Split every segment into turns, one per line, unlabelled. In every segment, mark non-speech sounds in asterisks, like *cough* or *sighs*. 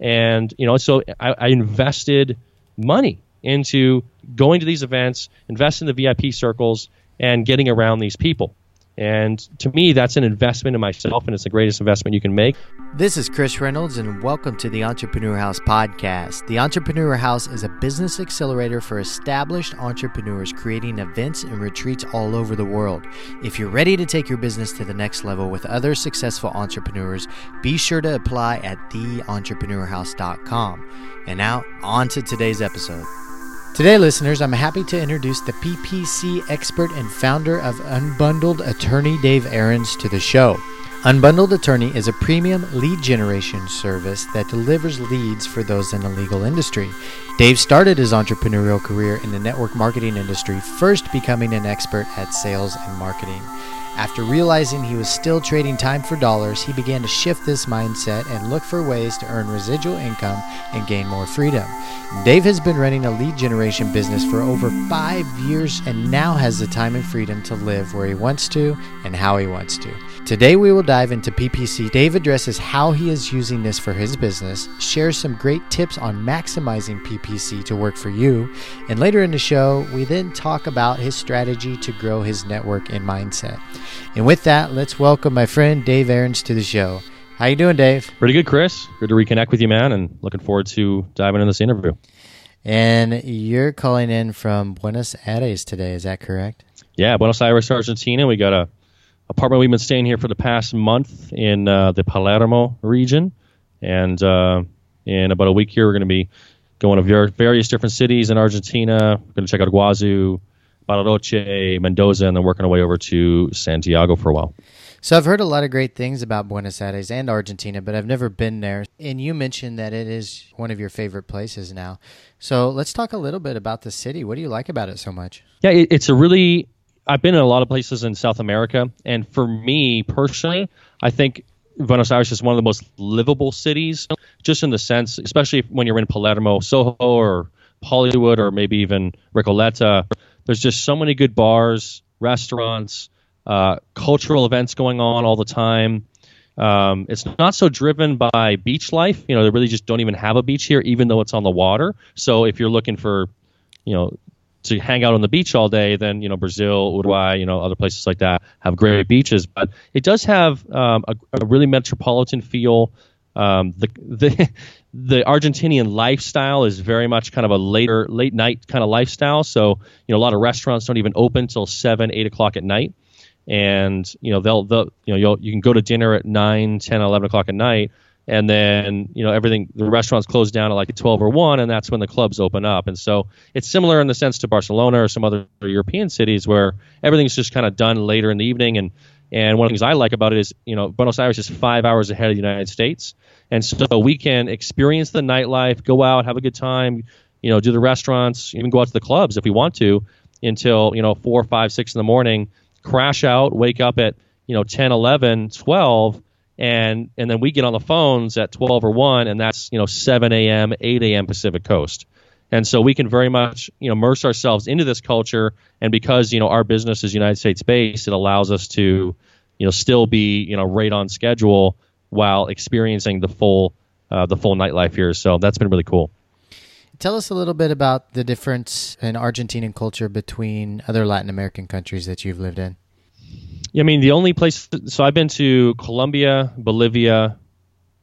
and you know, so I, I invested money into going to these events, invest in the VIP circles, and getting around these people. And to me, that's an investment in myself, and it's the greatest investment you can make.
This is Chris Reynolds, and welcome to the Entrepreneur House podcast. The Entrepreneur House is a business accelerator for established entrepreneurs creating events and retreats all over the world. If you're ready to take your business to the next level with other successful entrepreneurs, be sure to apply at theentrepreneurhouse.com. And now, on to today's episode. Today, listeners, I'm happy to introduce the PPC expert and founder of Unbundled Attorney Dave Aarons to the show. Unbundled Attorney is a premium lead generation service that delivers leads for those in the legal industry. Dave started his entrepreneurial career in the network marketing industry, first becoming an expert at sales and marketing. After realizing he was still trading time for dollars, he began to shift this mindset and look for ways to earn residual income and gain more freedom. Dave has been running a lead generation business for over five years and now has the time and freedom to live where he wants to and how he wants to. Today, we will dive into PPC. Dave addresses how he is using this for his business, shares some great tips on maximizing PPC to work for you, and later in the show, we then talk about his strategy to grow his network and mindset. And with that, let's welcome my friend Dave Aarons to the show. How you doing, Dave?
Pretty good, Chris. Good to reconnect with you, man, and looking forward to diving into this interview.
And you're calling in from Buenos Aires today, is that correct?
Yeah, Buenos Aires, Argentina. We got a apartment we've been staying here for the past month in uh, the Palermo region, and uh, in about a week here, we're going to be going to various different cities in Argentina. We're going to check out Guazu, Bariloche, Mendoza, and then working our way over to Santiago for a while.
So I've heard a lot of great things about Buenos Aires and Argentina, but I've never been there. And you mentioned that it is one of your favorite places now. So let's talk a little bit about the city. What do you like about it so much?
Yeah, it's a really I've been in a lot of places in South America, and for me personally, I think Buenos Aires is one of the most livable cities, just in the sense, especially when you're in Palermo, Soho, or Hollywood, or maybe even Recoleta. There's just so many good bars, restaurants, uh, cultural events going on all the time. Um, it's not so driven by beach life. You know, they really just don't even have a beach here, even though it's on the water. So if you're looking for, you know, to hang out on the beach all day, then you know Brazil, Uruguay, you know other places like that have great beaches. But it does have um, a, a, really metropolitan feel. Um, the the *laughs* the Argentinian lifestyle is very much kind of a later late night kind of lifestyle. So you know a lot of restaurants don't even open till seven eight o'clock at night, and you know they'll they'll you know you you can go to dinner at 9, 10, 11 o'clock at night and then you know everything the restaurants close down at like 12 or 1 and that's when the clubs open up. And so it's similar in the sense to barcelona or some other european cities where everything's just kind of done later in the evening. And and one of the things i like about it is you know buenos aires is five hours ahead of the united states. And so we can experience the nightlife go out have a good time you know do the restaurants even go out to the clubs if we want to until you know four five six in the morning crash out wake up at you know 10 11 12 and and then we get on the phones at 12 or 1 and that's you know 7 a.m 8 a.m pacific coast. And so we can very much you know immerse ourselves into this culture. And because you know our business is united states based it allows us to you know still be you know right on schedule while experiencing the full uh, the full nightlife here. So that's been really cool.
Tell us a little bit about the difference in argentinian culture between other latin american countries that you've lived in
I mean, the only place. So I've been to Colombia, Bolivia,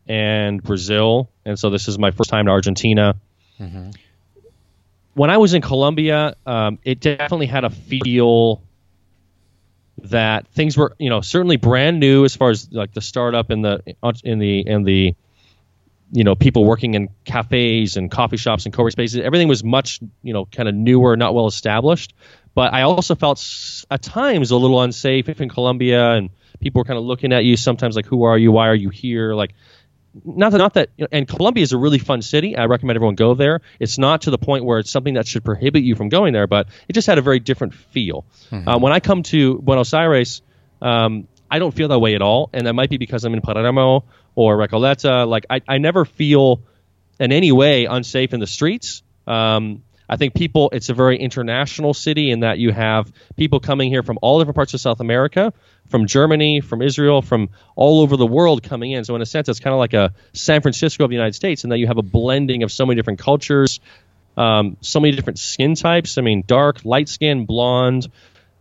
and Brazil, and so this is my first time to Argentina. Mm-hmm. When I was in Colombia, um, it definitely had a feel that things were, you know, certainly brand new as far as like the startup in the in the in the you know people working in cafes and coffee shops and co-working spaces everything was much you know kind of newer not well established but I also felt at times a little unsafe in Colombia, and people were kind of looking at you sometimes like, "Who are you? Why are you here?" Like, not that, not that. You know, and Colombia is a really fun city. I recommend everyone go there. It's not to the point where it's something that should prohibit you from going there, but it just had a very different feel. Mm-hmm. Uh, when I come to Buenos Aires, um, I don't feel that way at all, and that might be because I'm in Palermo or Recoleta. Like, I, I never feel in any way unsafe in the streets. Um, I think people, it's a very international city in that you have people coming here from all different parts of South America, from Germany, from Israel, from all over the world coming in. So in a sense, it's kind of like a San Francisco of the United States, in that you have a blending of so many different cultures, um, so many different skin types. I mean, dark, light skin, blonde,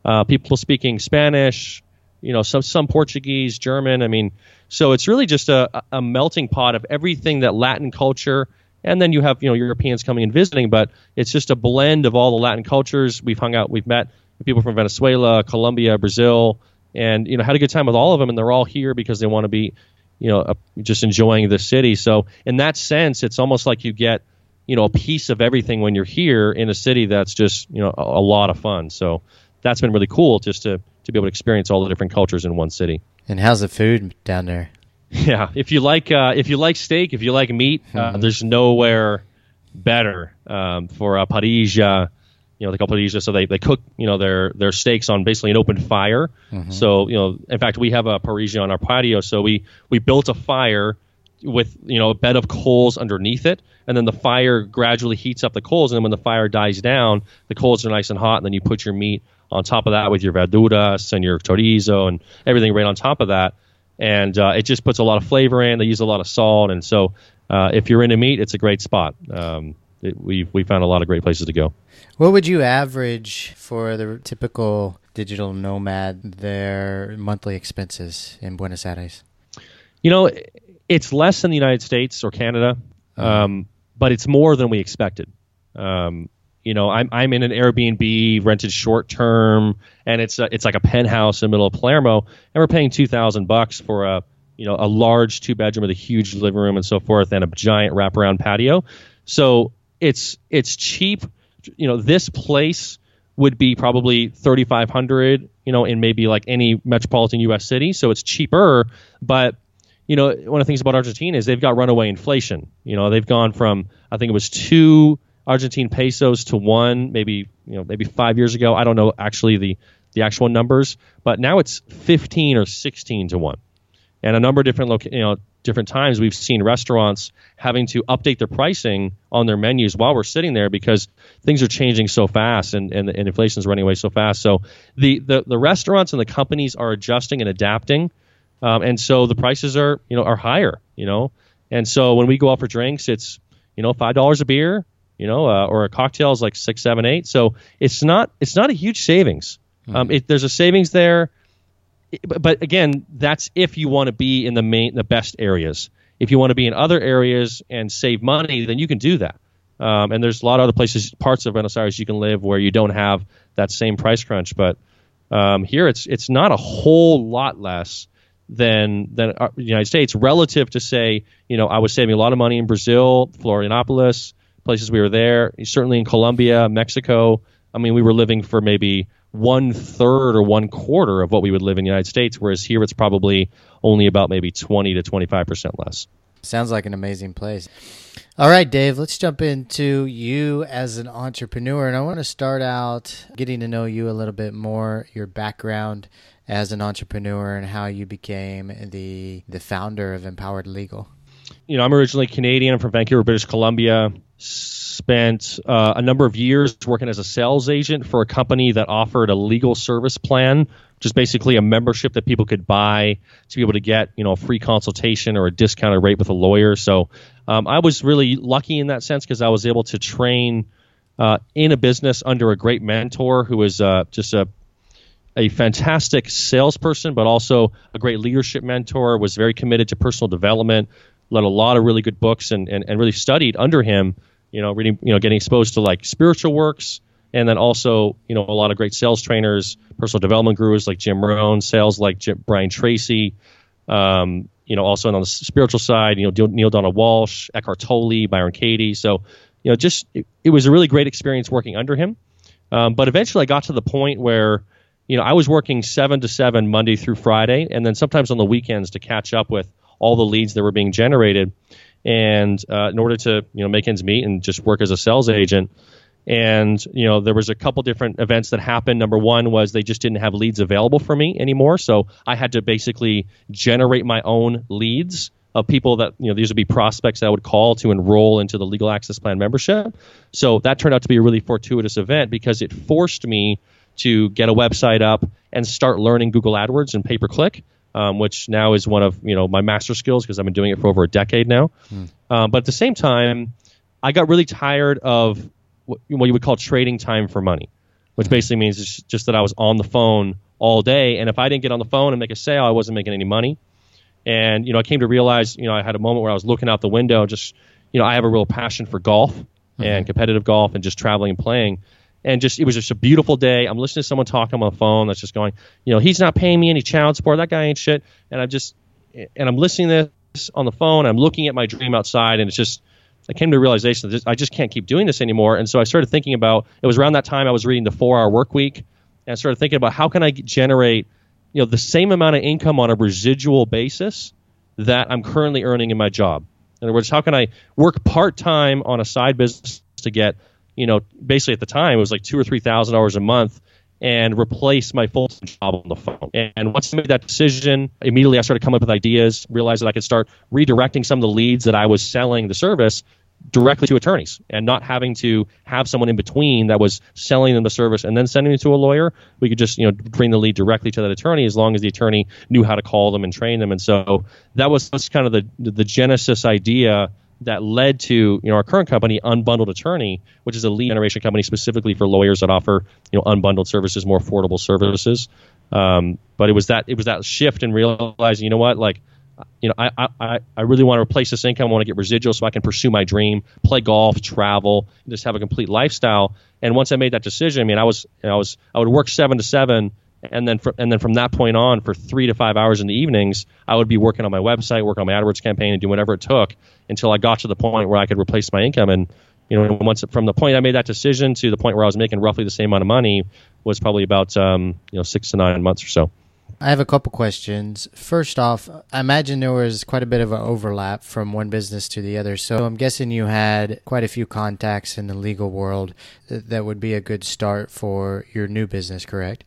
uh, people speaking Spanish, you know, some some Portuguese, German. I mean, so it's really just a, a melting pot of everything that Latin culture. And then you have you know Europeans coming and visiting, but it's just a blend of all the Latin cultures. We've hung out, we've met people from Venezuela, Colombia, Brazil, and you know had a good time with all of them. And they're all here because they want to be, you know, uh, just enjoying the city. So in that sense, it's almost like you get you know a piece of everything when you're here in a city that's just you know a, a lot of fun. So that's been really cool just to to be able to experience all the different cultures in one city.
And how's the food down there?
Yeah, if you like uh, if you like steak, if you like meat, uh, mm-hmm. there's nowhere better um, for a parrilla. You know, they call parrilla, so they, they cook you know their their steaks on basically an open fire. Mm-hmm. So you know, in fact, we have a parrilla on our patio. So we we built a fire with you know a bed of coals underneath it, and then the fire gradually heats up the coals, and then when the fire dies down, the coals are nice and hot, and then you put your meat on top of that with your verduras and your chorizo and everything right on top of that and uh, it just puts a lot of flavor in. They use a lot of salt, and so uh, if you're into meat, it's a great spot. Um, it, we we found a lot of great places to go.
What would you average for the typical digital nomad their monthly expenses in Buenos Aires?
You know, it's less than the United States or Canada, uh-huh. um, but it's more than we expected. Um, you know, I'm I'm in an Airbnb rented short term, and it's a, it's like a penthouse in the middle of Palermo, and we're paying two thousand bucks for a you know a large two bedroom with a huge living room and so forth, and a giant wraparound patio. So it's it's cheap. You know, this place would be probably thirty five hundred. You know, in maybe like any metropolitan U.S. city, so it's cheaper. But you know, one of the things about Argentina is they've got runaway inflation. You know, they've gone from I think it was two Argentine pesos to one, maybe you know maybe five years ago. I don't know actually the the actual numbers, but now it's 15 or 16 to one. And a number of different loca- you know different times we've seen restaurants having to update their pricing on their menus while we're sitting there because things are changing so fast and, and, and inflation is running away so fast. So the, the, the restaurants and the companies are adjusting and adapting. Um, and so the prices are, you know, are higher, you know, and so when we go out for drinks, it's, you know, $5 a beer, you know, uh, or a cocktail is like six, seven, eight. So it's not it's not a huge savings. Mm-hmm. Um, it, there's a savings there, but, but again, that's if you want to be in the main the best areas. If you want to be in other areas and save money, then you can do that. Um, and there's a lot of other places, parts of Buenos Aires you can live where you don't have that same price crunch. But um, here, it's it's not a whole lot less than than uh, the United States relative to say, you know, I was saving a lot of money in Brazil, Florianopolis, places we were there. Certainly in Colombia, Mexico. I mean, we were living for maybe one third or one quarter of what we would live in the United States, whereas here it's probably only about maybe 20 to 25 percent less.
Sounds like an amazing place. All right, Dave, let's jump into you as an entrepreneur. And I want to start out getting to know you a little bit more, your background as an entrepreneur, and how you became the, the founder of Empowered Legal.
You know, I'm originally Canadian. I'm from Vancouver, British Columbia spent uh, a number of years working as a sales agent for a company that offered a legal service plan, is basically a membership that people could buy to be able to get you know a free consultation or a discounted rate with a lawyer. So um, I was really lucky in that sense because I was able to train uh, in a business under a great mentor who was uh, just a a fantastic salesperson, but also a great leadership mentor. Was very committed to personal development. Led a lot of really good books and, and, and really studied under him you know, reading, you know, getting exposed to like spiritual works, and then also, you know, a lot of great sales trainers, personal development gurus like Jim Rohn, sales like Jim, Brian Tracy, um, you know, also on the spiritual side, you know, Neale Donald Walsch, Eckhart Tolle, Byron Katie. So, you know, just it, it was a really great experience working under him. Um, but eventually, I got to the point where, you know, I was working seven to seven Monday through Friday, and then sometimes on the weekends to catch up with all the leads that were being generated and uh, in order to you know make ends meet and just work as a sales agent and you know there was a couple different events that happened number one was they just didn't have leads available for me anymore so i had to basically generate my own leads of people that you know these would be prospects that I would call to enroll into the Legal Access Plan membership. So that turned out to be a really fortuitous event because it forced me to get a website up and start learning Google AdWords and pay per click. Um, which now is one of you know my master skills because I've been doing it for over a decade now. Hmm. Um, but at the same time, I got really tired of what, what you would call trading time for money, which hmm. basically means it's just that I was on the phone all day, and if I didn't get on the phone and make a sale, I wasn't making any money. And you know, I came to realize, you know, I had a moment where I was looking out the window, just you know, I have a real passion for golf mm-hmm. and competitive golf and just traveling and playing. And just it was just a beautiful day. I'm listening to someone talking on the phone that's just going, you know, he's not paying me any child support. That guy ain't shit. And I'm just and I'm listening to this on the phone. I'm looking at my dream outside, and it's just I came to the realization that I just can't keep doing this anymore. And so I started thinking about it was around that time I was reading the Four Hour Work Week, and I started thinking about how can I generate you know the same amount of income on a residual basis that I'm currently earning in my job. In other words, how can I work part time on a side business to get, you know, basically at the time it was like two or three thousand dollars a month and replace my full time job on the phone. And once I made that decision, immediately I started coming up with ideas, realized that I could start redirecting some of the leads that I was selling the service directly to attorneys and not having to have someone in between that was selling them the service and then sending it to a lawyer. We could just you know bring the lead directly to that attorney as long as the attorney knew how to call them and train them. And so that was that's kind of the the genesis idea that led to you know our current company unbundled attorney which is a lead generation company specifically for lawyers that offer you know unbundled services more affordable services um, but it was that it was that shift in realizing you know what like you know, I, I, I really want to replace this income. I want to get residual so I can pursue my dream, play golf, travel, just have a complete lifestyle. And once I made that decision, I mean, I was, you know, I was, I would work seven to seven, and then, for, and then from that point on, for three to five hours in the evenings, I would be working on my website, working on my AdWords campaign, and do whatever it took until I got to the point where I could replace my income. And you know, once from the point I made that decision to the point where I was making roughly the same amount of money was probably about um, you know six to nine months or so.
I have a couple questions. First off, I imagine there was quite a bit of an overlap from one business to the other. So I'm guessing you had quite a few contacts in the legal world that would be a good start for your new business, correct?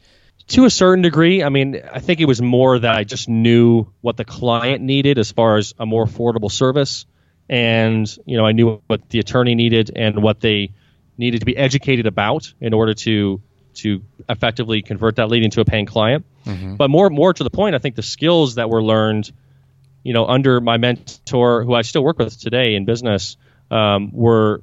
To a certain degree. I mean, I think it was more that I just knew what the client needed as far as a more affordable service. And, you know, I knew what the attorney needed and what they needed to be educated about in order to to effectively convert that lead into a paying client. Mm-hmm. But more more to the point, I think the skills that were learned, you know, under my mentor, who I still work with today in business, um, were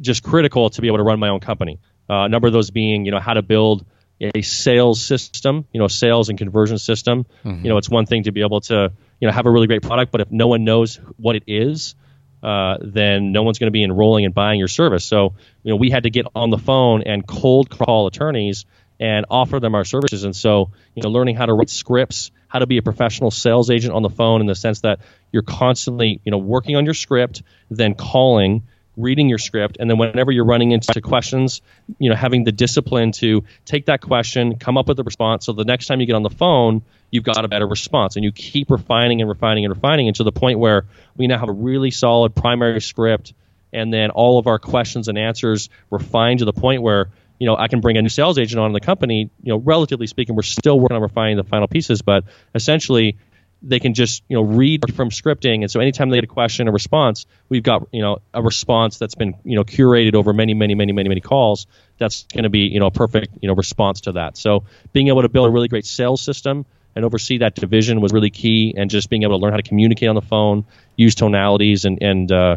just critical to be able to run my own company. Uh, a number of those being, you know, how to build a sales system, you know, sales and conversion system. Mm-hmm. You know, it's one thing to be able to, you know, have a really great product, but if no one knows what it is, uh, then no one's going to be enrolling and buying your service. So, you know, we had to get on the phone and cold call attorneys and offer them our services. And so, you know, learning how to write scripts, how to be a professional sales agent on the phone in the sense that you're constantly, you know, working on your script, then calling, reading your script, and then whenever you're running into questions, you know, having the discipline to take that question, come up with a response. So the next time you get on the phone, you've got a better response. And you keep refining and refining and refining until the point where we now have a really solid primary script and then all of our questions and answers refined to the point where you know I can bring a new sales agent on in the company. You know, relatively speaking, we're still working on refining the final pieces, but essentially they can just you know read from scripting and so anytime they get a question or response we've got you know a response that's been you know curated over many many many many many calls that's going to be you know a perfect you know response to that so being able to build a really great sales system and oversee that division was really key. And just being able to learn how to communicate on the phone, use tonalities, and and uh,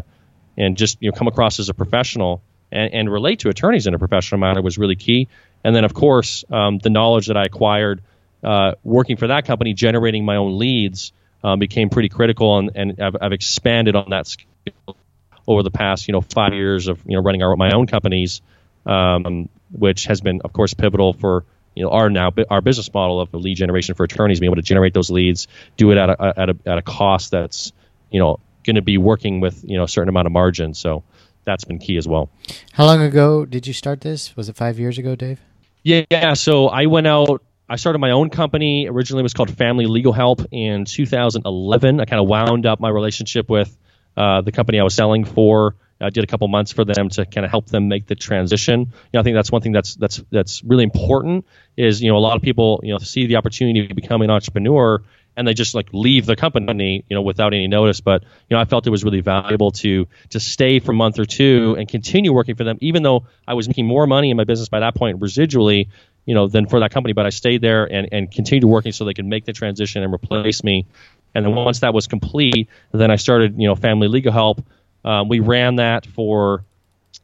and just you know come across as a professional and, and relate to attorneys in a professional manner was really key. And then of course um, the knowledge that I acquired uh, working for that company, generating my own leads, um, became pretty critical, and, and I've, I've expanded on that skill over the past you know five years of you know running our, my own companies, um, which has been of course pivotal for you know our now our business model of lead generation for attorneys being able to generate those leads do it at a, at a, at a cost that's you know going to be working with you know a certain amount of margin. So that's been key as well.
How long ago did you start this? Was it five years ago dave?
Yeah, yeah. So i went out i started my own company originally it was called family legal help in 2011 i kind of wound up my relationship with uh, the company i was selling for I did a couple months for them to kind of help them make the transition. You know, I think that's one thing that's that's that's really important. Is you know a lot of people you know see the opportunity to become an entrepreneur and they just like leave the company, you know, without any notice. But you know, I felt it was really valuable to to stay for a month or two and continue working for them, even though I was making more money in my business by that point residually, you know, than for that company. But I stayed there and and continued working so they could make the transition and replace me. And then once that was complete, then I started, you know, Family Legal Help. Um, we ran that for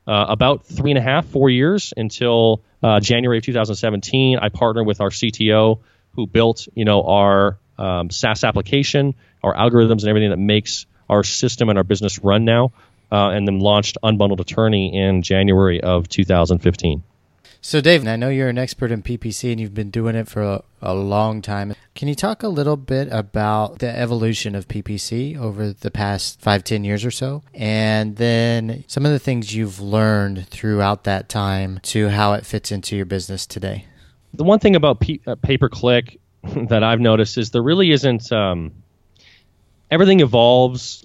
uh, about three and a half, four years until uh, January of 2017. I partnered with our CTO who built, you know, our um, SaaS application, our algorithms, and everything that makes our system and our business run now, uh, and then launched Unbundled Attorney in January of 2015.
So, Dave, I know you're an expert in PPC and you've been doing it for a, a, long time. Can you talk a little bit about the evolution of PPC over the past five, ten years or so? And then some of the things you've learned throughout that time to how it fits into your business today?
The one thing about P- uh, pay per click *laughs* that I've noticed is there really isn't um, everything evolves,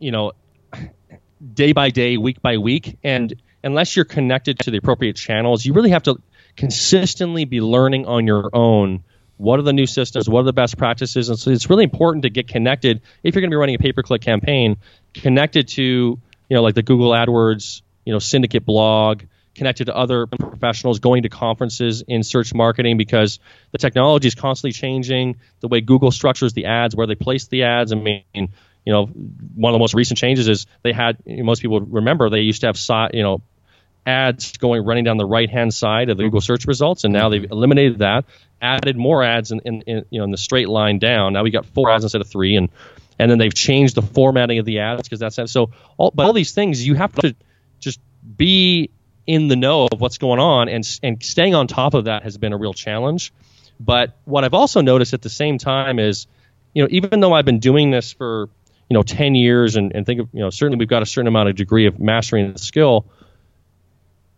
you know, *sighs* day by day, week by week, and unless you're connected to the appropriate channels, you really have to consistently be learning on your own. What are the new systems? What are the best practices? And so it's really important to get connected if you're going to be running a pay per click campaign, connected to you know like the Google AdWords, you know, syndicate blog, connected to other professionals, going to conferences in search marketing because the technology is constantly changing. The way Google structures the ads, where they place the ads. I mean, you know, one of the most recent changes is they had most people remember they used to have you know ads going running down the right hand side of the Google mm-hmm. search results, and now they've mm-hmm. eliminated that, added more ads in, in, in you know in the straight line down. Now we got four ads instead of three, and and then they've changed the formatting of the ads because that's so. All, but all these things you have to just be in the know of what's going on, and and staying on top of that has been a real challenge. But what I've also noticed at the same time is, you know, even though I've been doing this for you know 10 years and, and think of you know certainly we've got a certain amount of degree of mastering the skill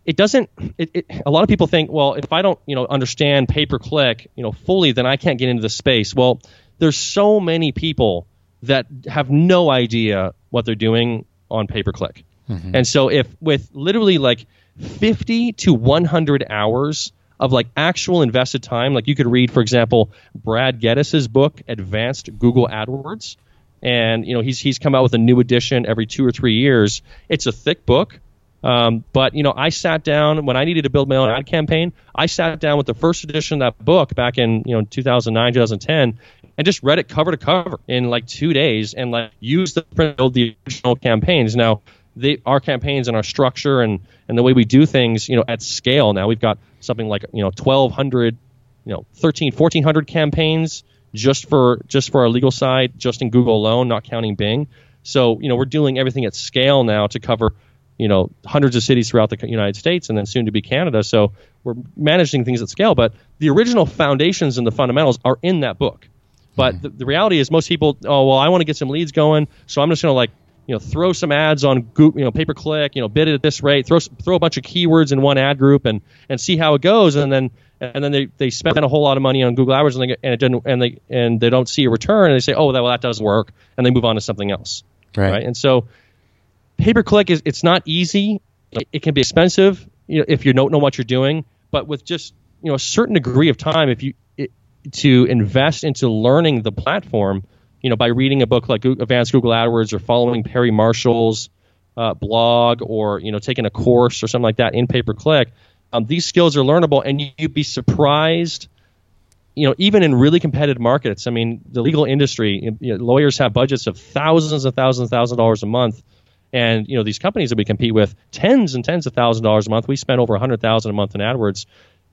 it doesn't it, it, a lot of people think well if i don't you know understand pay per click you know fully then i can't get into the space well there's so many people that have no idea what they're doing on pay per click mm-hmm. and so if with literally like 50 to 100 hours of like actual invested time. Like you could read, for example, Brad Geddes' book, Advanced Google AdWords. And, you know, he's, he's come out with a new edition every two or three years. It's a thick book. Um, but, you know, I sat down when I needed to build my own ad campaign. I sat down with the first edition of that book back in, you know, 2009, 2010 and just read it cover to cover in like two days and like used the print build the original campaigns. Now, our campaigns and our structure and, and the way we do things, you know, at scale. Now we've got something like you know 1,200, you know, 13, 1,400 campaigns just for just for our legal side, just in Google alone, not counting Bing. So you know we're doing everything at scale now to cover you know hundreds of cities throughout the United States and then soon to be Canada. So we're managing things at scale. But the original foundations and the fundamentals are in that book. But mm-hmm. the, the reality is most people, oh well, I want to get some leads going, so I'm just going to like you know, throw some ads on Google, you know, pay per click, you know, bid it at this rate, throw throw a bunch of keywords in one ad group and and see how it goes, and then and then they, they spend a whole lot of money on Google AdWords and they and it didn't and they and they don't see a return and they say, oh, that well that doesn't work, and they move on to something else,
right? right?
And so, pay per click is it's not easy. It, it can be expensive, you know, if you don't know what you're doing, but with just you know a certain degree of time, if you it, to invest into learning the platform you know, by reading a book like Advanced Google AdWords or following Perry Marshall's uh, blog or, you know, taking a course or something like that in pay per click, um, these skills are learnable and you'd be surprised, you know, even in really competitive markets. I mean, the legal industry, you know, lawyers have budgets of thousands and thousands and thousands of dollars a month. And, you know, these companies that we compete with, tens and tens of thousands of dollars a month, we spend over a 100000 a month in AdWords.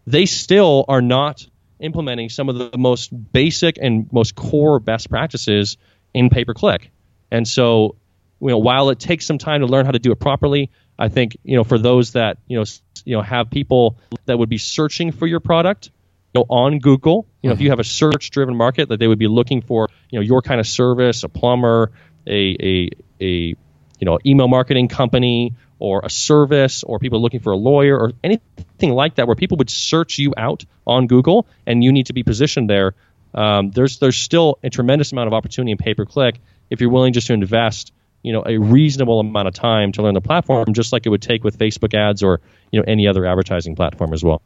They still are not – implementing some of the most basic and most core best practices in pay per click. And so, you know, while it takes some time to learn how to do it properly, I think you know for those that you know you know have people that would be searching for your product, you know, on Google, you know, if mm-hmm. you have a search driven market that they would be looking for, you know, your kind of service, a plumber, a a a you know, email marketing company or a service or people looking for a lawyer or anything like that where people would search you out on Google and you need to be positioned there. Um, there's there's still a tremendous amount of opportunity in pay per click if you're willing just to invest you know a reasonable amount of time to learn the platform just like it would take with Facebook ads or you know any other advertising platform as well.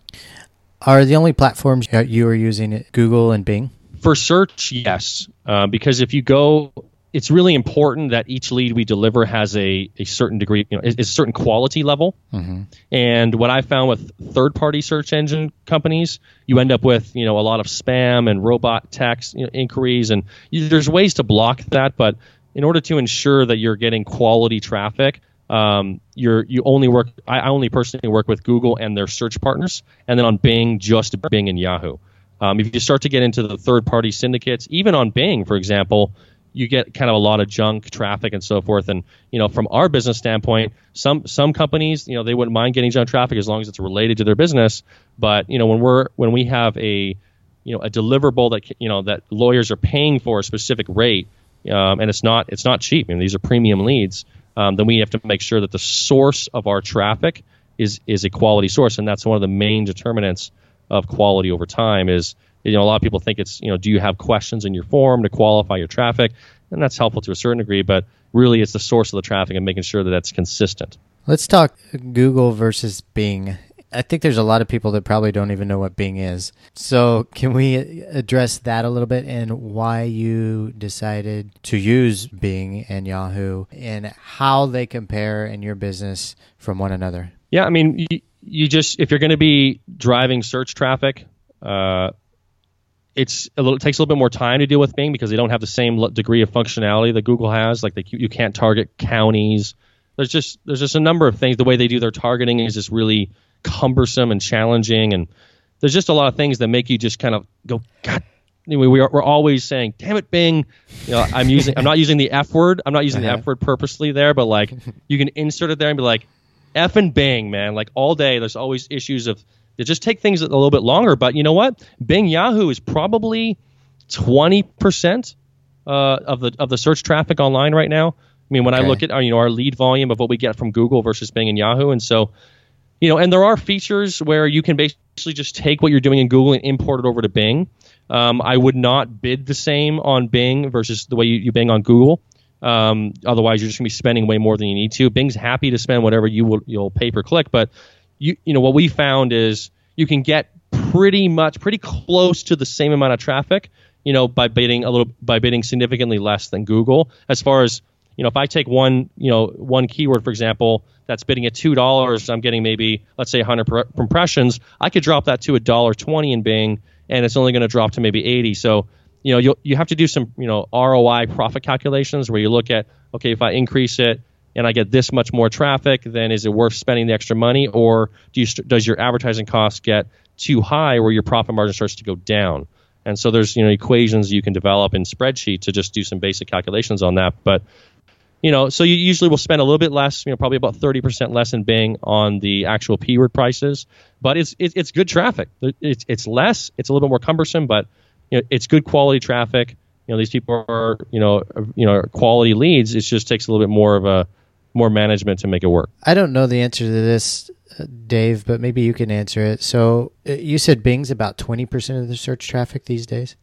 Are the only platforms you are using Google and Bing?
For search, yes, uh, because if you go, it's really important that each lead we deliver has a, a certain degree, you know, is, a certain quality level. And what I found with third party search engine companies, you end up with you know a lot of spam and robot text you know, inquiries, and you, there's ways to block that. But in order to ensure that you're getting quality traffic, um, you're you only work. I, I only personally work with Google and their search partners, and then on Bing, just Bing and Yahoo. Um, if you start to get into the third party syndicates, even on Bing, for example, you get kind of a lot of junk traffic and so forth. And you know, from our business standpoint, some some companies, you know, they wouldn't mind getting junk traffic as long as it's related to their business. But you know, when we're when we have a you know a deliverable that you know that lawyers are paying for a specific rate, um, and it's not it's not cheap. I mean, these are premium leads. Um, then we have to make sure that the source of our traffic is is a quality source, and that's one of the main determinants of quality over time. Is you know a lot of people think it's you know do you have questions in your form to qualify your traffic, and that's helpful to a certain degree, but really it's the source of the traffic and making sure that that's consistent.
Let's talk Google versus Bing. I think there's a lot of people that probably don't even know what Bing is. So, can we address that a little bit and why you decided to use Bing and Yahoo and how they compare in your business from one another?
Yeah, I mean, you, you just if you're going to be driving search traffic, uh, it's a little it takes a little bit more time to deal with Bing because they don't have the same degree of functionality that Google has. Like they, you can't target counties. There's just there's just a number of things. The way they do their targeting is just really cumbersome and challenging, and there's just a lot of things that make you just kind of go, God. Anyway, we are, we're always saying, "Damn it, Bing!" You know, I'm using I'm not using the F word. I'm not using the
Uh-huh.
F word purposely there, but like you can insert it there and be like, F and Bing, man. Like all day, there's always issues of they just take things a little bit longer. But you know what? Bing Yahoo is probably 20% uh, of the of the search traffic online right now. I mean, when I look at our, you know our lead volume of what we get from Google versus Bing and Yahoo, and so you know, and there are features where you can basically just take what you're doing in Google and import it over to Bing. Um, I would not bid the same on Bing versus the way you, you Bing on Google. Um, otherwise, you're just gonna be spending way more than you need to. Bing's happy to spend whatever you will you'll pay per click, but you you know what we found is you can get pretty much pretty close to the same amount of traffic, you know, by bidding a little by bidding significantly less than Google. As far as you know, if I take one you know one keyword for example that's bidding at two dollars, I'm getting maybe let's say 100 per- impressions. I could drop that to a dollar twenty in Bing, and it's only going to drop to maybe 80. So you know you you have to do some you know ROI profit calculations where you look at okay if I increase it and I get this much more traffic, then is it worth spending the extra money, or do you st- does your advertising cost get too high where your profit margin starts to go down? And so there's you know equations you can develop in spreadsheet to just do some basic calculations on that. But you know, so you usually will spend a little bit less, you know, probably about 30% less in Bing on the actual keyword prices, but it's it's, it's good traffic. It's it's less, it's a little bit more cumbersome, but you know, it's good quality traffic. You know, these people are, you know, you know, quality leads. It just takes a little bit more of a more management to make it work.
I don't know the answer to this, uh, Dave, but maybe you can answer it. So, uh, you said Bing's about 20% of the search traffic these days?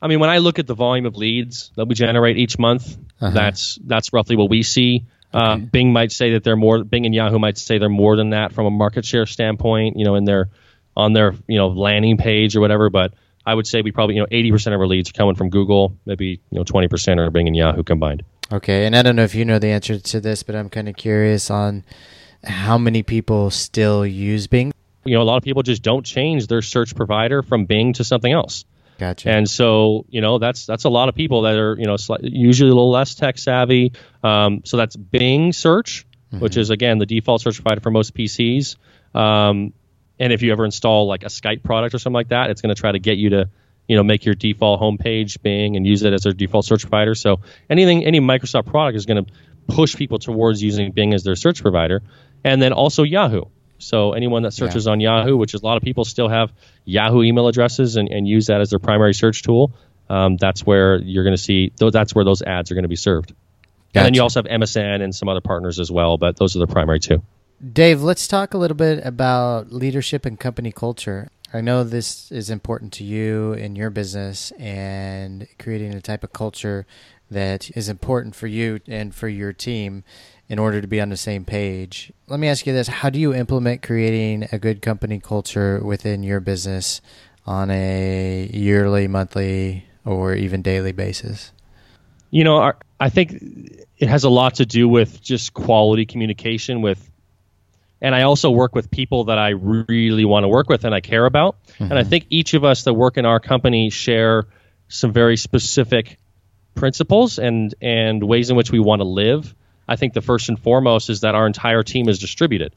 I mean, when I look at the volume of leads that we generate each month,
Uh-huh.
that's that's roughly what we see. Uh, Bing might say that they're more. Bing and Yahoo might say they're more than that from a market share standpoint. You know, in their on their you know landing page or whatever. But I would say we probably you know eighty percent of our leads are coming from Google. Maybe you know twenty percent are Bing and Yahoo combined.
Okay, and I don't know if you know the answer to this, but I'm kind of curious on how many people still use Bing.
You know, a lot of people just don't change their search provider from Bing to something else.
Gotcha.
And so, you know, that's that's a lot of people that are, you know, sli- usually a little less tech savvy. Um, so that's Bing search, which is again the default search provider for most PCs. Um, and if you ever install like a Skype product or something like that, it's going to try to get you to, you know, make your default homepage Bing and use it as their default search provider. So anything, any Microsoft product is going to push people towards using Bing as their search provider, and then also Yahoo. So anyone that searches on Yahoo, which is a lot of people still have Yahoo email addresses and, and use that as their primary search tool, um, that's where you're going to see. Th- that's where those ads are going to be served. And then you also have MSN and some other partners as well, but those are the primary two.
Dave, let's talk a little bit about leadership and company culture. I know this is important to you in your business and creating a type of culture that is important for you and for your team in order to be on the same page. Let me ask you this How do you implement creating a good company culture within your business on a yearly, monthly, or even daily basis?
You know, I think it has a lot to do with just quality communication with and I also work with people that I really want to work with and I care about. Mm-hmm. And I think each of us that work in our company share some very specific principles and and ways in which we want to live. I think the first and foremost is that our entire team is distributed,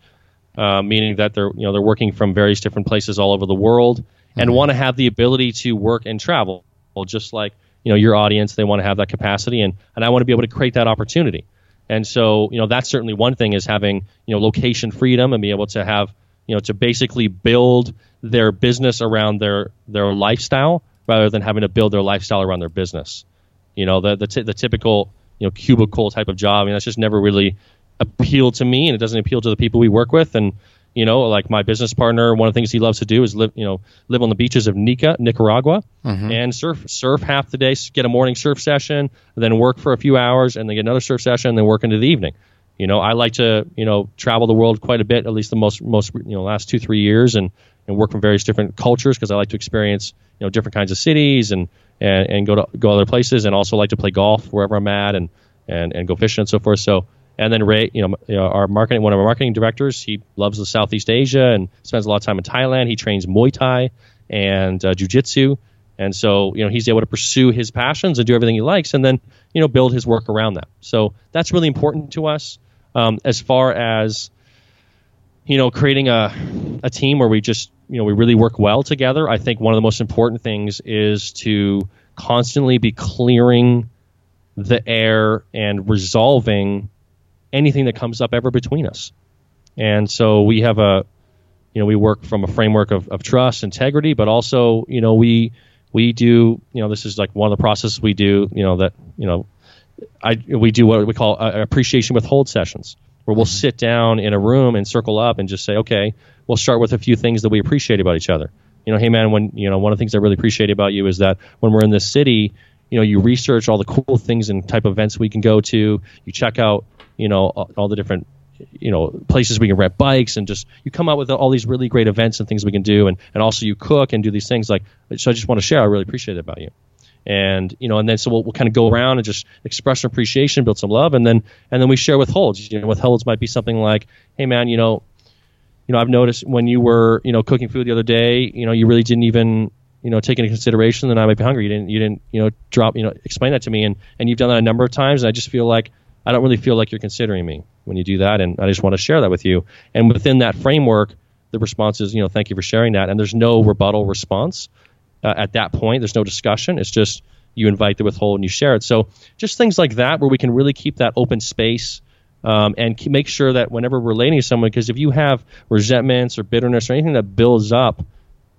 uh, meaning that they're you know they're working from various different places all over the world mm-hmm. and want to have the ability to work and travel, just like you know your audience. They want to have that capacity, and and I want to be able to create that opportunity. And so, you know, that's certainly one thing is having, you know, location freedom and be able to have, you know, to basically build their business around their their lifestyle rather than having to build their lifestyle around their business. You know, the the, t- the typical, you know, cubicle type of job, I mean, that's just never really appealed to me and it doesn't appeal to the people we work with and you know, like my business partner, one of the things he loves to do is live, you know, live on the beaches of Nica, Nicaragua, mm-hmm. and surf, surf half the day, get a morning surf session, then work for a few hours, and then get another surf session, and then work into the evening. You know, I like to, you know, travel the world quite a bit, at least the most, most, you know, last two, three years, and and work from various different cultures because I like to experience, you know, different kinds of cities and and, and go to go other places, and also like to play golf wherever I'm at, and and and go fishing and so forth. So and then Ray, you know, our marketing, one of our marketing directors, he loves the Southeast Asia and spends a lot of time in Thailand. He trains Muay Thai and uh, Jiu Jitsu, and so you know he's able to pursue his passions and do everything he likes, and then you know build his work around that. So that's really important to us um, as far as you know creating a a team where we just you know we really work well together. I think one of the most important things is to constantly be clearing the air and resolving anything that comes up ever between us. And so we have a, you know, we work from a framework of, of trust, integrity, but also, you know, we we do, you know, this is like one of the processes we do, you know, that, you know, I we do what we call uh, appreciation withhold sessions, where we'll mm-hmm. sit down in a room and circle up and just say, okay, we'll start with a few things that we appreciate about each other. You know, hey man, when you know, one of the things I really appreciate about you is that when we're in this city, you know, you research all the cool things and type of events we can go to. You check out you know all, the different you know places we can rent bikes and just you come out with all these really great events and things we can do and and also you cook and do these things like so I just want to share I really appreciate it about you and you know and then so we'll, we'll kind of go around and just express some appreciation build some love and then and then we share withholds you know withholds might be something like hey man you know you know I've noticed when you were you know cooking food the other day you know you really didn't even you know take into consideration that I might be hungry you didn't you didn't you know drop you know explain that to me and and you've done that a number of times and I just feel like I don't really feel like you're considering me when you do that, and I just want to share that with you. And within that framework, the response is, you know, thank you for sharing that, and there's no rebuttal response uh, at that point. There's no discussion. It's just you invite the withhold and you share it. So just things like that, where we can really keep that open space. Um, and keep, make sure that whenever we're relating to someone, because if you have resentments or bitterness or anything that builds up,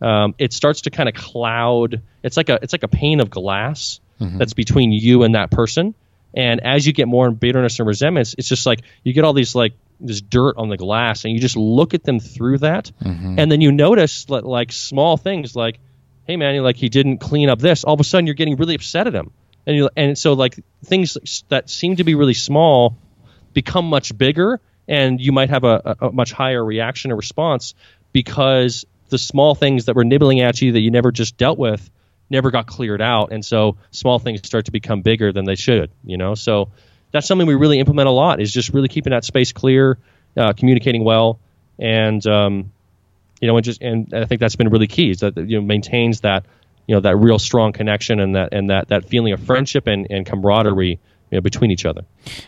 um, it starts to kind of cloud. It's like a it's like a pane of glass mm-hmm. that's between you and that person, and as you get more in bitterness and resentments, it's just like you get all these like this dirt on the glass, and you just look at them through that, mm-hmm. and then you notice like, like small things like, hey man, like he didn't clean up this. All of a sudden, you're getting really upset at him, and you and so like things that seem to be really small become much bigger, and you might have a, a much higher reaction or response because the small things that were nibbling at you that you never just dealt with never got cleared out, and so small things start to become bigger than they should. You know, so that's something we really implement a lot. Is just really keeping that space clear, uh, communicating well, and um, you know, and just and I think that's been really key. Is that you know maintains that you know that real strong connection and that and that that feeling of friendship and, and camaraderie you know, between each other.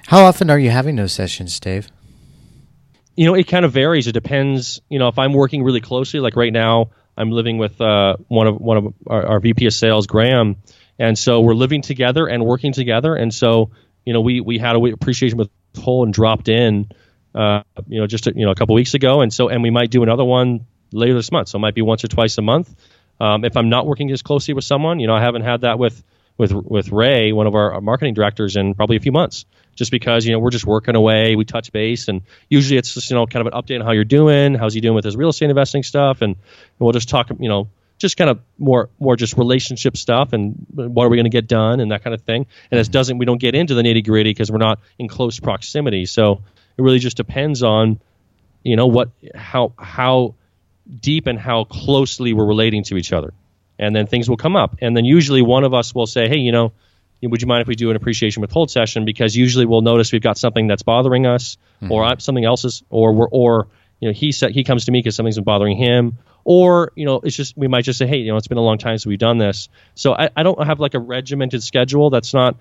How often are you having those sessions, Dave?
You know, it kind of varies. It depends. You know, if I'm working really closely, like right now, I'm living with uh, one of one of our, our, VP of sales, Graham, and so we're living together and working together. And so you know we we had a appreciation with Hole and dropped in, uh, you know, just a, you know a couple weeks ago, and so and we might do another one later this month. So it might be once or twice a month. Um, if I'm not working as closely with someone, you know, I haven't had that with with with Ray, one of our marketing directors, in probably a few months just because you know we're just working away. We touch base, and usually it's just you know kind of an update on how you're doing, how's he doing with his real estate investing stuff, and, and we'll just talk you know just kind of more more just relationship stuff and what are we going to get done and that kind of thing. And it mm-hmm. doesn't we don't get into the nitty gritty because we're not in close proximity. So it really just depends on you know what how how deep and how closely we're relating to each other. and then things will come up, and then usually one of us will say, hey, you know, would you mind if we do an appreciation withhold session? Because usually we'll notice we've got something that's bothering us, mm-hmm. or something else is, or we're, or you know, he said he comes to me because something's been bothering him, or you know, it's just we might just say, hey, you know, it's been a long time since we've done this. So I, I don't have like a regimented schedule. That's not,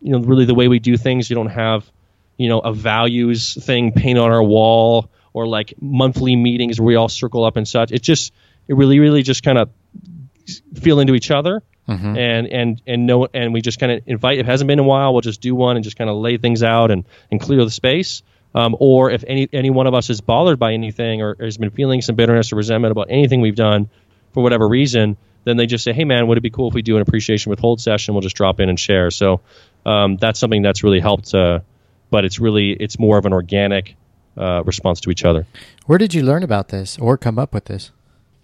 you know, really the way we do things. You don't have, you know, a values thing painted on our wall or like monthly meetings where we all circle up and such. It just, it really, really just kind of feel into each other. Mm-hmm. and and and know and we just kind of invite. If it hasn't been a while, we'll just do one and just kind of lay things out and and clear the space. Um, or if any any one of us is bothered by anything or has been feeling some bitterness or resentment about anything we've done for whatever reason, then they just say, "Hey, man, would it be cool if we do an appreciation withhold session? We'll just drop in and share." So um, that's something that's really helped. Uh, but it's really it's more of an organic uh, response to each other.
Where did you learn about this or come up with this?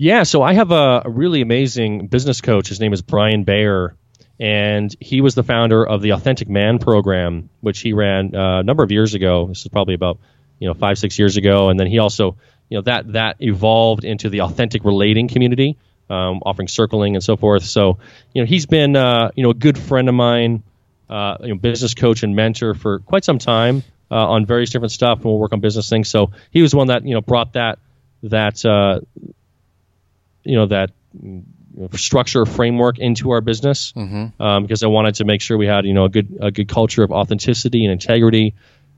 Yeah, so I have a, really amazing business coach. His name is Brian Bayer, and he was the founder of the Authentic Man program, which he ran uh, a number of years ago. This is probably about you know five six years ago, and then he also you know that that evolved into the Authentic Relating community, um, offering circling and so forth. So you know he's been uh, you know a good friend of mine, uh, you know business coach and mentor for quite some time uh, on various different stuff, and we'll work on business things. So he was one that you know brought that that uh, you know that you know, structure framework into our business mm-hmm. um, because I wanted to make sure we had you know a good a good culture of authenticity and integrity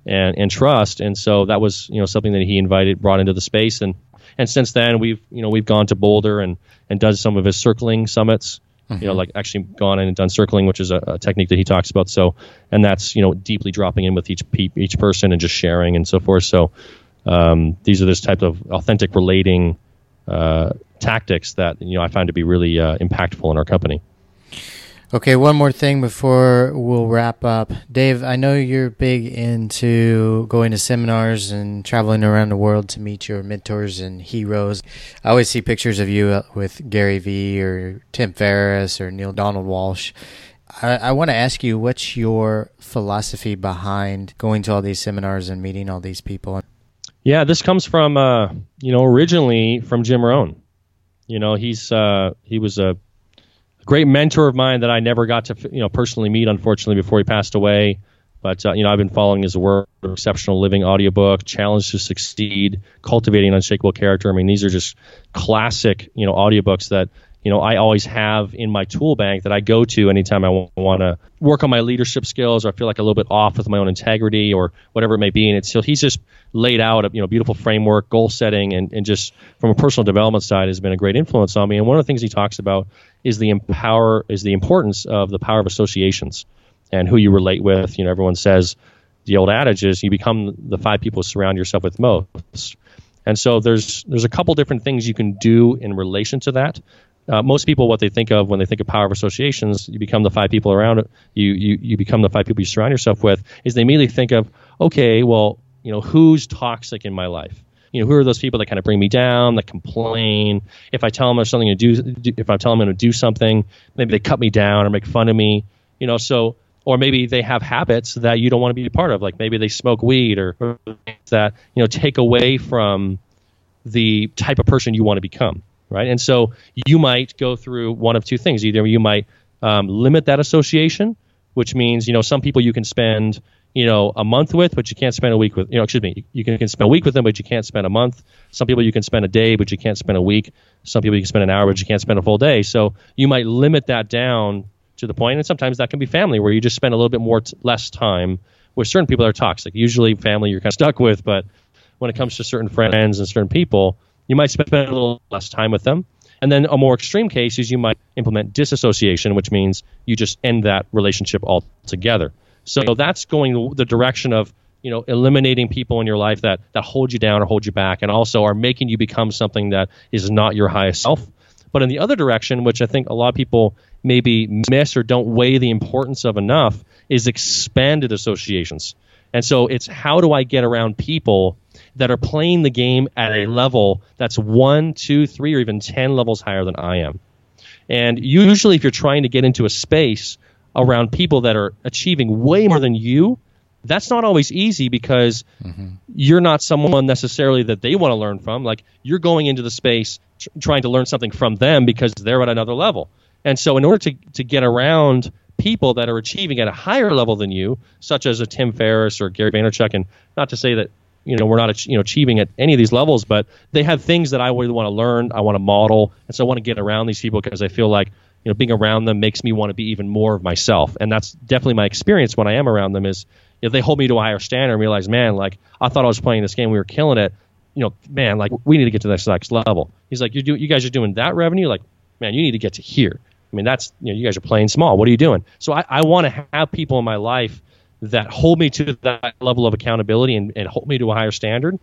and and trust. And so that was you know something that he invited brought into the space and and since then we've you know we've gone to Boulder and and done some of his circling summits. You know, mm-hmm. like actually gone in and done circling, which is a, a, technique that he talks about. So, and that's you know deeply dropping in with each pe- each person and just sharing and so forth. So, um, these are this type of authentic relating uh, tactics that you know I find to be really uh, impactful in our company.
Okay, one more thing before we'll wrap up. Dave, I know you're big into going to seminars and traveling around the world to meet your mentors and heroes. I always see pictures of you uh, with Gary Vee or Tim Ferriss or Neale Donald Walsch. I, I want to ask you, what's your philosophy behind going to all these seminars and meeting all these people?
Yeah, this comes from, uh, you know, originally from Jim Rohn. You know, he's uh, he was a great mentor of mine that I never got to you know personally meet, unfortunately, before he passed away. But uh, you know, I've been following his work, exceptional living audiobook, challenge to succeed, cultivating unshakable character. I mean, these are just classic you know audiobooks that you know I always have in my tool bank that I go to anytime I want to work on my leadership skills or I feel like a little bit off with my own integrity or whatever it may be. And it's so he's just laid out a you know beautiful framework, goal setting, and, and just from a personal development side has been a great influence on me. And one of the things he talks about is the empower is the importance of the power of associations and who you relate with. You know, everyone says the old adage is you become the five people surround yourself with most. And so there's there's a couple different things you can do in relation to that. Uh, most people, what they think of when they think of power of associations, you become the five people around. You, you you become the five people you surround yourself with. Is they immediately think of, okay, well, you know, who's toxic in my life? You know, who are those people that kind of bring me down, that complain? If I tell them there's something to do, if I tell them to do something, maybe they cut me down or make fun of me. You know, so or maybe they have habits that you don't want to be a part of, like maybe they smoke weed or that you know take away from the type of person you want to become, right? And so you might go through one of two things: either you might um, limit that association, which means you know some people you can spend you know a month with, but you can't spend a week with. You know, excuse me, you can, can spend a week with them, but you can't spend a month. Some people you can spend a day, but you can't spend a week. Some people you can spend an hour, but you can't spend a full day. So you might limit that down to the point, and sometimes that can be family, where you just spend a little bit more t- less time with certain people that are toxic. Usually, family you're kind of stuck with, but when it comes to certain friends and certain people, you might spend a little less time with them. And then a more extreme case is you might implement disassociation, which means you just end that relationship altogether. So that's going the direction of you know eliminating people in your life that that hold you down or hold you back, and also are making you become something that is not your highest self. But in the other direction, which I think a lot of people maybe miss or don't weigh the importance of enough, is expanded associations. And so it's how do I get around people that are playing the game at a level that's one, two, three, or even ten levels higher than I am. And usually, if you're trying to get into a space around people that are achieving way more than you, that's not always easy because mm-hmm. you're not someone necessarily that they want to learn from. Like you're going into the space tr- trying to learn something from them because they're at another level. And so, in order to, to get around people that are achieving at a higher level than you, such as a Tim Ferriss or Gary Vaynerchuk, and not to say that you know we're not you know achieving at any of these levels, but they have things that I would want to learn, I want to model, and so I want to get around these people because I feel like you know being around them makes me want to be even more of myself, and that's definitely my experience when I am around them. Is if they hold me to a higher standard and realize, man, like I thought I was playing this game, we were killing it. You know, man, like we need to get to the next level. He's like, you do, you guys are doing that revenue, like, man, you need to get to here. I mean, that's you know, you guys are playing small. What are you doing? So I, I want to have people in my life that hold me to that level of accountability and, and hold me to a higher standard.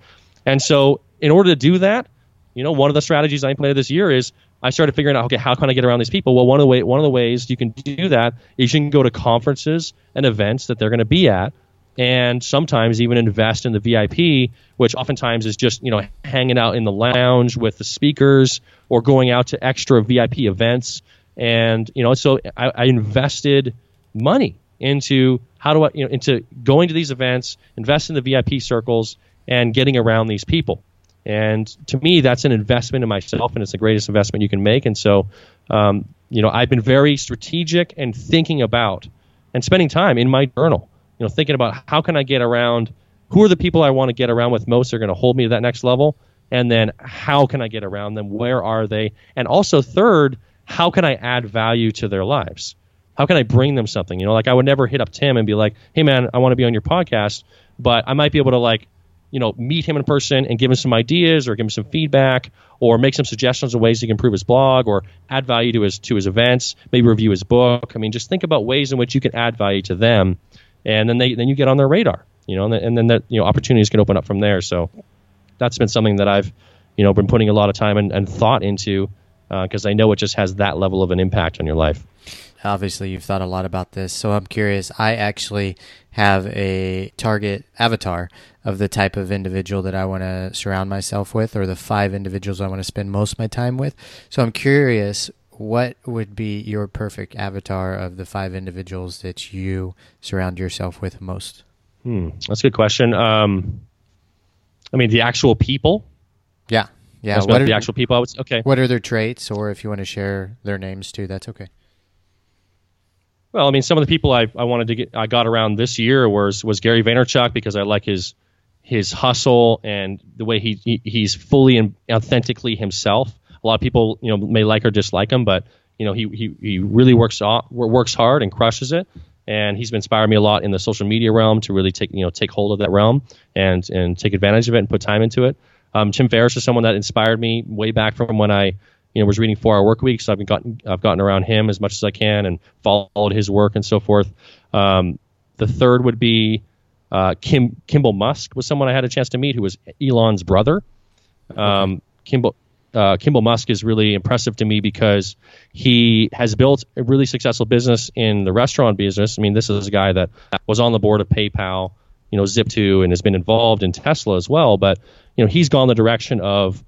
And so, in order to do that, you know, one of the strategies I implemented this year is I started figuring out, okay, how can I get around these people? Well, one of the way, one of the ways you can do that is you can go to conferences and events that they're going to be at, and sometimes even invest in the VIP, which oftentimes is just you know hanging out in the lounge with the speakers or going out to extra VIP events. And you know, so I, I invested money into how do I you know into going to these events, invest in the VIP circles, and getting around these people. And to me, that's an investment in myself, and it's the greatest investment you can make. And so, um, you know, I've been very strategic and thinking about and spending time in my journal. You know, thinking about how can I get around, who are the people I want to get around with most, that are going to hold me to that next level, and then how can I get around them? Where are they? And also, third, how can I add value to their lives? How can I bring them something? You know, like I would never hit up Tim and be like, "Hey, man, I want to be on your podcast," but I might be able to like you know, meet him in person and give him some ideas or give him some feedback or make some suggestions of ways he can improve his blog or add value to his to his events, maybe review his book. I mean, just think about ways in which you can add value to them, and then they then you get on their radar, you know, and, and then that you know opportunities can open up from there. So that's been something that I've you know been putting a lot of time and, and thought into because uh, I know it just has that level of an impact on your life.
Obviously, you've thought a lot about this, so I'm curious. I actually have a target avatar of the type of individual that I want to surround myself with, or the five individuals I want to spend most of my time with. So I'm curious, what would be your perfect avatar of the five individuals that you surround yourself with most?
Hmm, that's a good question. Um, I mean, the actual people.
Yeah, yeah.
What are the actual people? I would okay.
What are their traits, or if you want to share their names too, that's okay.
Well, I mean, some of the people I, I wanted to get I got around this year was was Gary Vaynerchuk because I like his his hustle and the way he, he he's fully and authentically himself. A lot of people you know may like or dislike him, but you know he he, he really works off, works hard and crushes it. And he's been inspiring me a lot in the social media realm to really take you know take hold of that realm and and take advantage of it and put time into it. Um, Tim Ferriss is someone that inspired me way back from when I you know was reading Four Hour Work Week, so I've gotten I've gotten around him as much as I can and followed his work and so forth. Um, the third would be uh, Kim Kimball Musk was someone I had a chance to meet who was Elon's brother. Um, Kimball uh, Kimball Musk is really impressive to me because he has built a really successful business in the restaurant business. I mean, this is a guy that was on the board of PayPal, you know, Zip2, and has been involved in Tesla as well. But you know, he's gone the direction of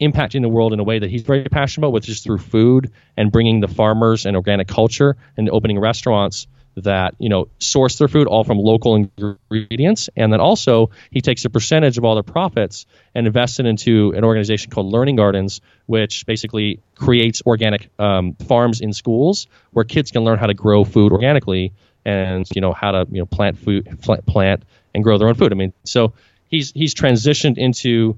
impacting the world in a way that he's very passionate about, which is through food and bringing the farmers and organic culture and opening restaurants that you know source their food all from local ingredients. And then also he takes a percentage of all their profits and invests it into an organization called learning gardens which basically creates organic um, farms in schools where kids can learn how to grow food organically and you know how to you know plant food plant and grow their own food. I mean so he's he's transitioned into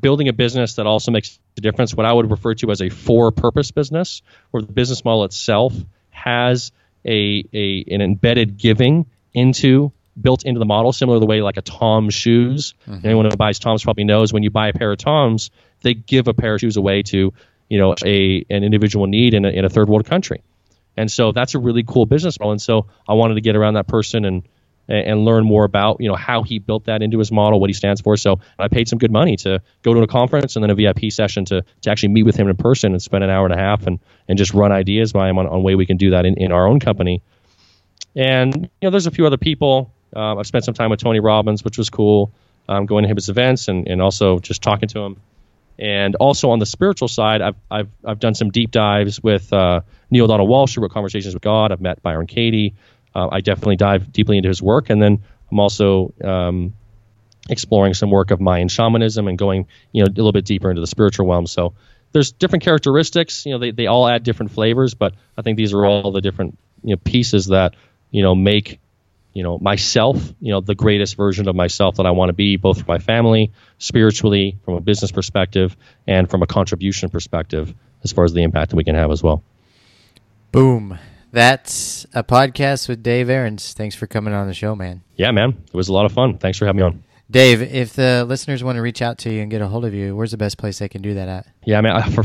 building a business that also makes a difference, what I would refer to as a for purpose business, where the business model itself has a, a an embedded giving into built into the model, similar to the way like a Tom's shoes. Mm-hmm. Anyone who buys Tom's probably knows when you buy a pair of Tom's, they give a pair of shoes away to you know a an individual need in a, in a third world country. And so that's a really cool business model. And so I wanted to get around that person and and, learn more about you know how he built that into his model, what he stands for. So I paid some good money to go to a conference and then a VIP session to to actually meet with him in person and spend an hour and a half and and just run ideas by him on, on way we can do that in, in our own company. And you know, there's a few other people. Uh, I've spent some time with Tony Robbins, which was cool. Um, going to his events and, and also just talking to him. And also on the spiritual side, I've I've, I've done some deep dives with uh, Neale Donald Walsch, who wrote Conversations with God. I've met Byron Katie uh, I definitely dive deeply into his work. And then I'm also um, exploring some work of Mayan shamanism and going, you know, a little bit deeper into the spiritual realm. So there's different characteristics. You know, they, they all add different flavors, but I think these are all the different you know pieces that you know make you know myself you know the greatest version of myself that I want to be, both for my family, spiritually, from a business perspective, and from a contribution perspective, as far as the impact that we can have as well.
Boom. That's a podcast with Dave Aarons. Thanks for coming on the show, man.
Yeah, man, it was a lot of fun. Thanks for having me on.
Dave, if the listeners want to reach out to you and get a hold of you, where's the best place they can do that at?
Yeah, *laughs* I mean, I, for,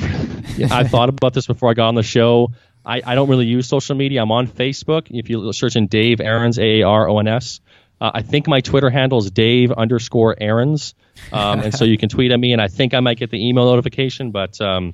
I thought about this before I got on the show. I, I don't really use social media. I'm on Facebook. If you search in Dave Aarons, A A R O N S. Uh, I think my Twitter handle is Dave underscore Aarons. Um, and so you can tweet at me, and I think I might get the email notification, but um,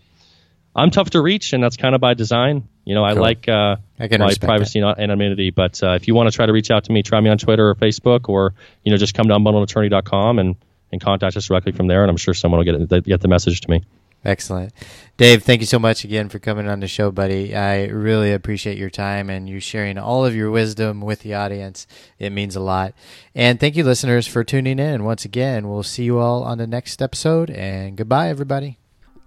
I'm tough to reach, and that's kind of by design. You know, I
Cool.
like uh,
I
my privacy and anonymity, but uh, if you want to try to reach out to me, try me on Twitter or Facebook, or you know, just come to unbundledattorney.com and and contact us directly from there, and I'm sure someone will get get the message to me.
Excellent. Dave, thank you so much again for coming on the show, buddy. I really appreciate your time and you sharing all of your wisdom with the audience. It means a lot. And thank you, listeners, for tuning in. Once again, we'll see you all on the next episode. And goodbye, everybody.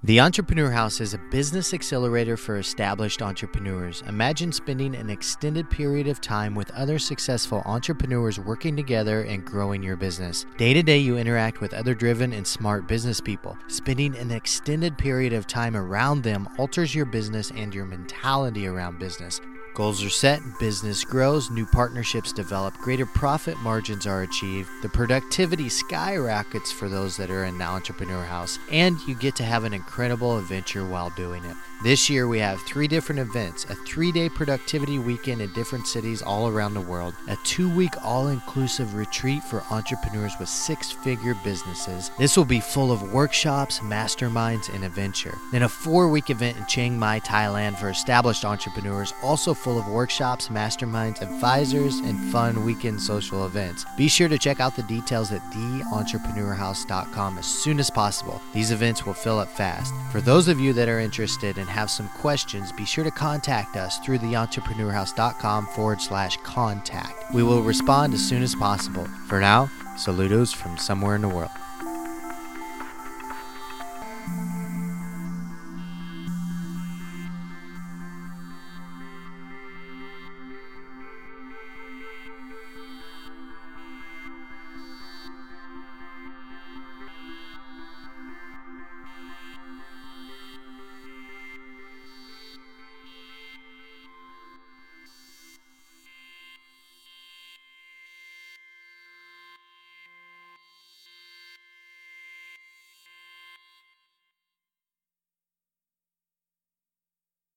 The Entrepreneur House is a business accelerator for established entrepreneurs. Imagine spending an extended period of time with other successful entrepreneurs working together and growing your business. Day to day, you interact with other driven and smart business people. Spending an extended period of time around them alters your business and your mentality around business. Goals are set, business grows, new partnerships develop, greater profit margins are achieved, the productivity skyrockets for those that are in the entrepreneur house, and you get to have an incredible adventure while doing it. This year, we have three different events a three day productivity weekend in different cities all around the world, a two week all inclusive retreat for entrepreneurs with six figure businesses. This will be full of workshops, masterminds, and adventure. Then a four week event in Chiang Mai, Thailand for established entrepreneurs, also full of workshops, masterminds, advisors, and fun weekend social events. Be sure to check out the details at theentrepreneurhouse.com as soon as possible. These events will fill up fast. For those of you that are interested and have some questions, be sure to contact us through theentrepreneurhouse.com forward slash contact. We will respond as soon as possible. For now, saludos from somewhere in the world.